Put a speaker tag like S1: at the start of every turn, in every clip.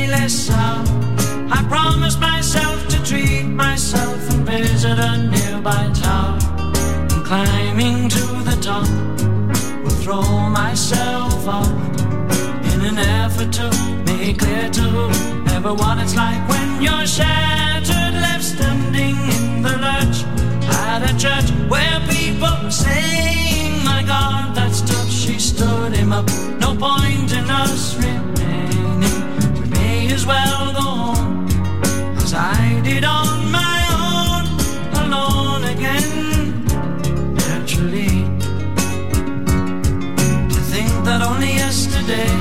S1: any less out. I promised myself to treat myself and visit a nearby tower. And climbing to the top, will throw myself up in an effort to make clear to whoever what it's like when you're shattered, left standing in the lurch at a church where people were saying, My God, that stuff, she stood him up. No point in us. Really well gone, as I did on my own, alone again. Naturally, to think that only yesterday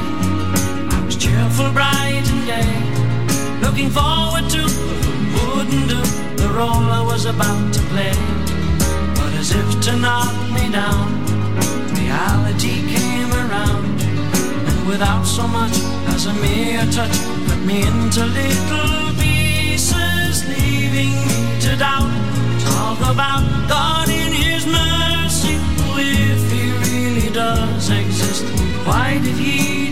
S1: I was cheerful, bright and gay, looking forward to wouldn't do the role I was about to play. But as if to knock me down, reality came around, and without so much as a mere touch me into little pieces, leaving me to doubt. Talk about God in His mercy, if He really does exist. Why did He?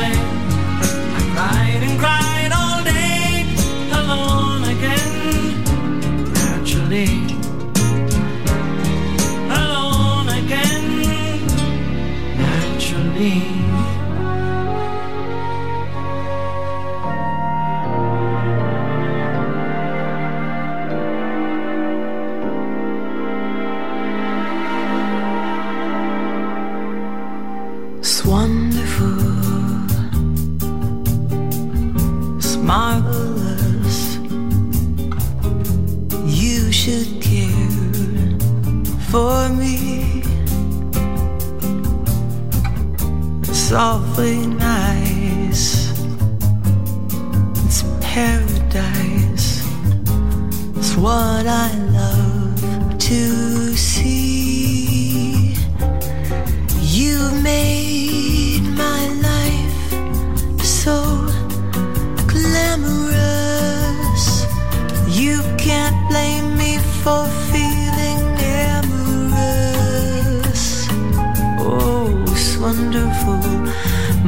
S1: way. I cried and cried.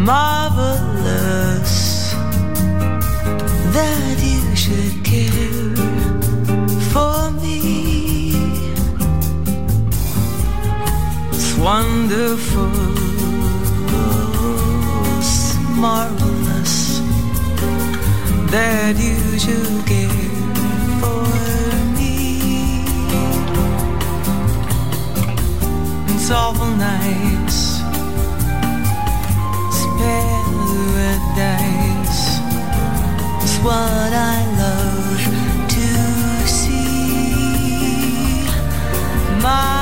S2: Marvelous that you should care for me. It's wonderful, it's marvelous that you should care for me. It's awful nice what I love to see. My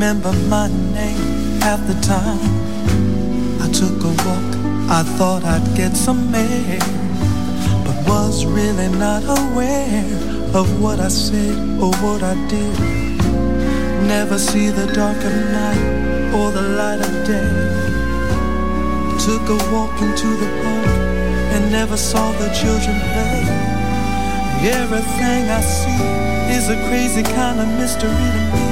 S3: Remember my name half the time. I took a walk, I thought I'd get some air, but was really not aware of what I said or what I did. Never see the dark of night or the light of day. I Took a walk into the park and never saw the children play. Everything I see is a crazy kind of mystery to me.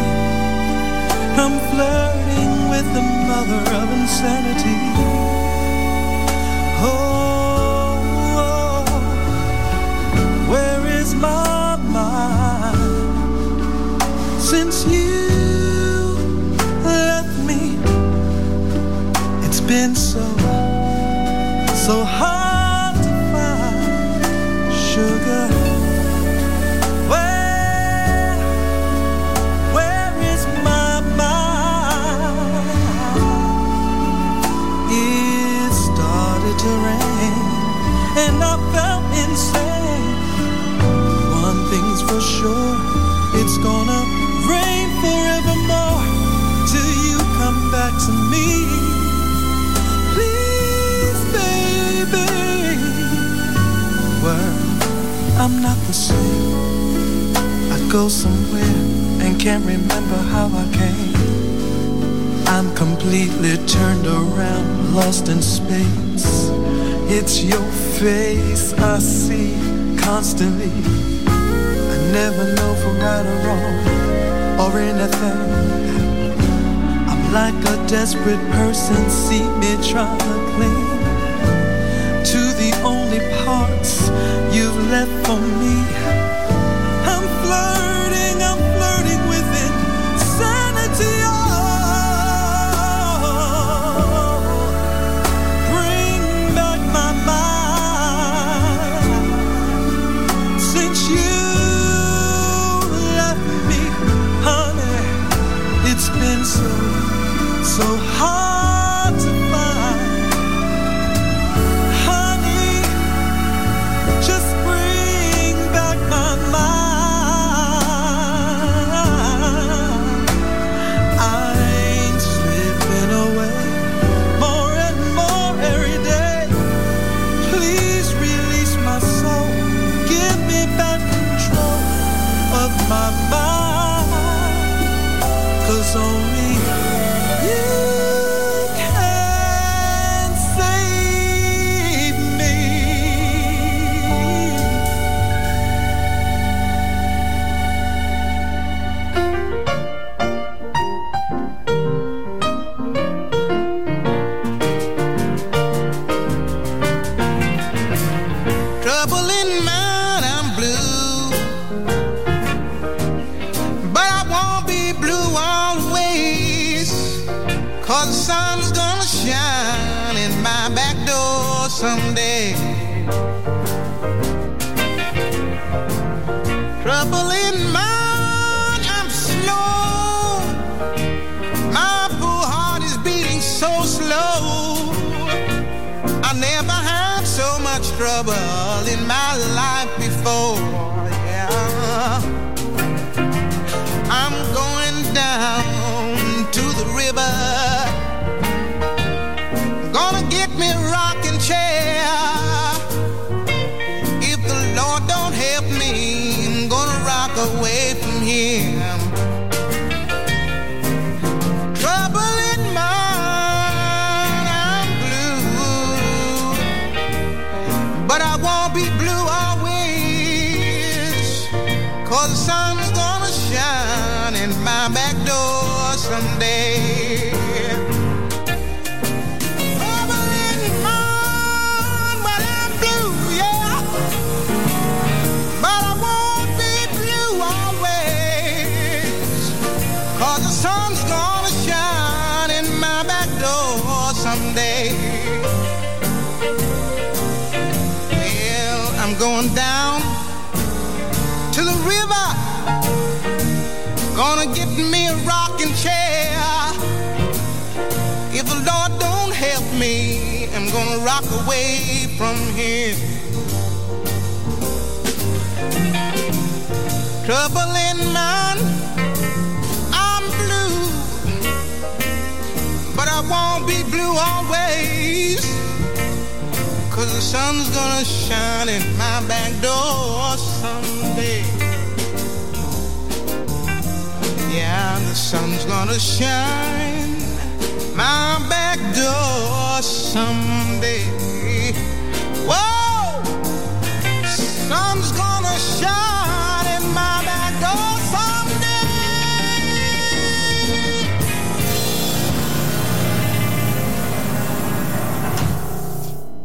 S3: I'm flirting with the mother of insanity. Oh, oh, where is my mind since you left me? It's been so, so hard terrain, and I felt insane. One thing's for sure, it's gonna rain forevermore till you come back to me. Please, baby, well, I'm not the same. I go somewhere and can't remember how I came. I'm completely turned around, lost in space it's your face I see constantly. I never know for right or wrong or anything. I'm like a desperate person, see me trying to cling to the only parts you've left for me.
S4: Cause the sun's gonna shine in my back door someday. Yeah, the sun's gonna shine my back door someday. Whoa! Sun's gonna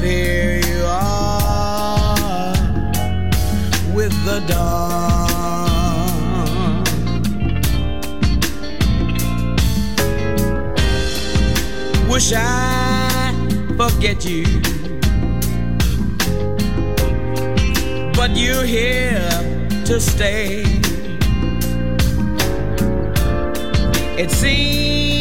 S5: But here you are with the dawn. Wish I forget you, but you're here to stay. It seems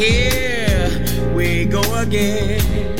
S5: here we go again.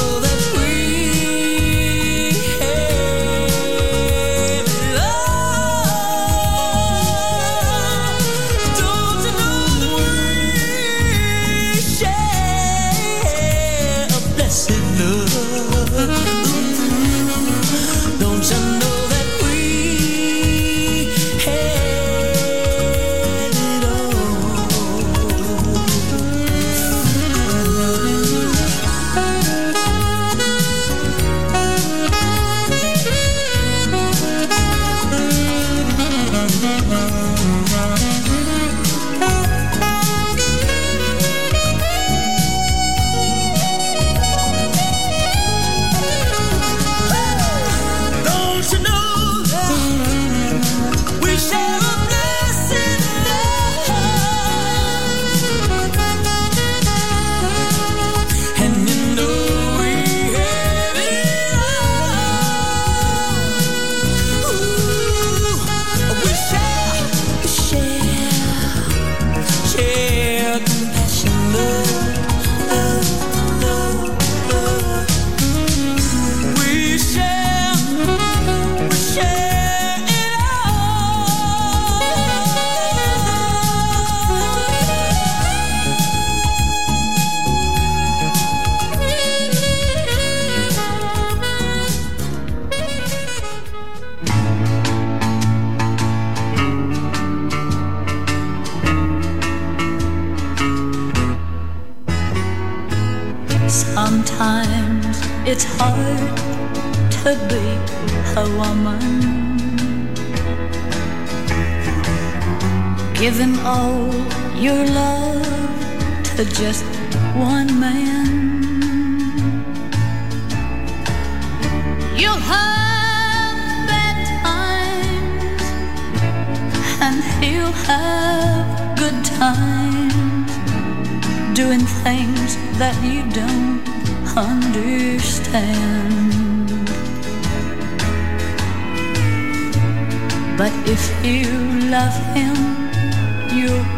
S1: the
S6: have good times doing things that you don't understand. But if you love him, you'll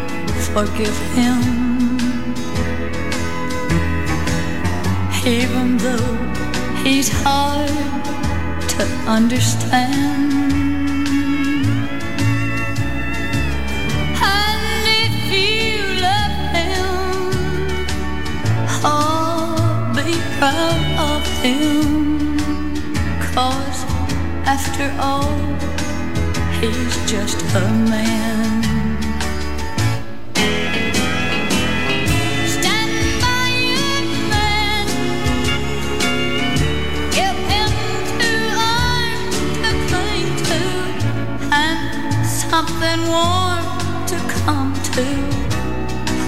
S6: forgive him. Even though he's hard to understand. After all, he's just a man. Something warm to come to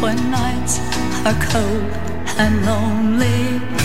S6: when nights are cold and lonely.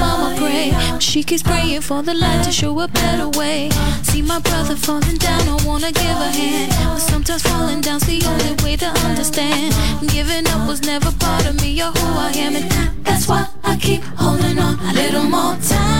S7: mama pray. She keeps praying for the light to show a better way. See my brother falling down, I wanna give a hand. But sometimes falling down's the only way to understand. Giving up was never part of me or who I am, and that's why I keep holding on a little more time.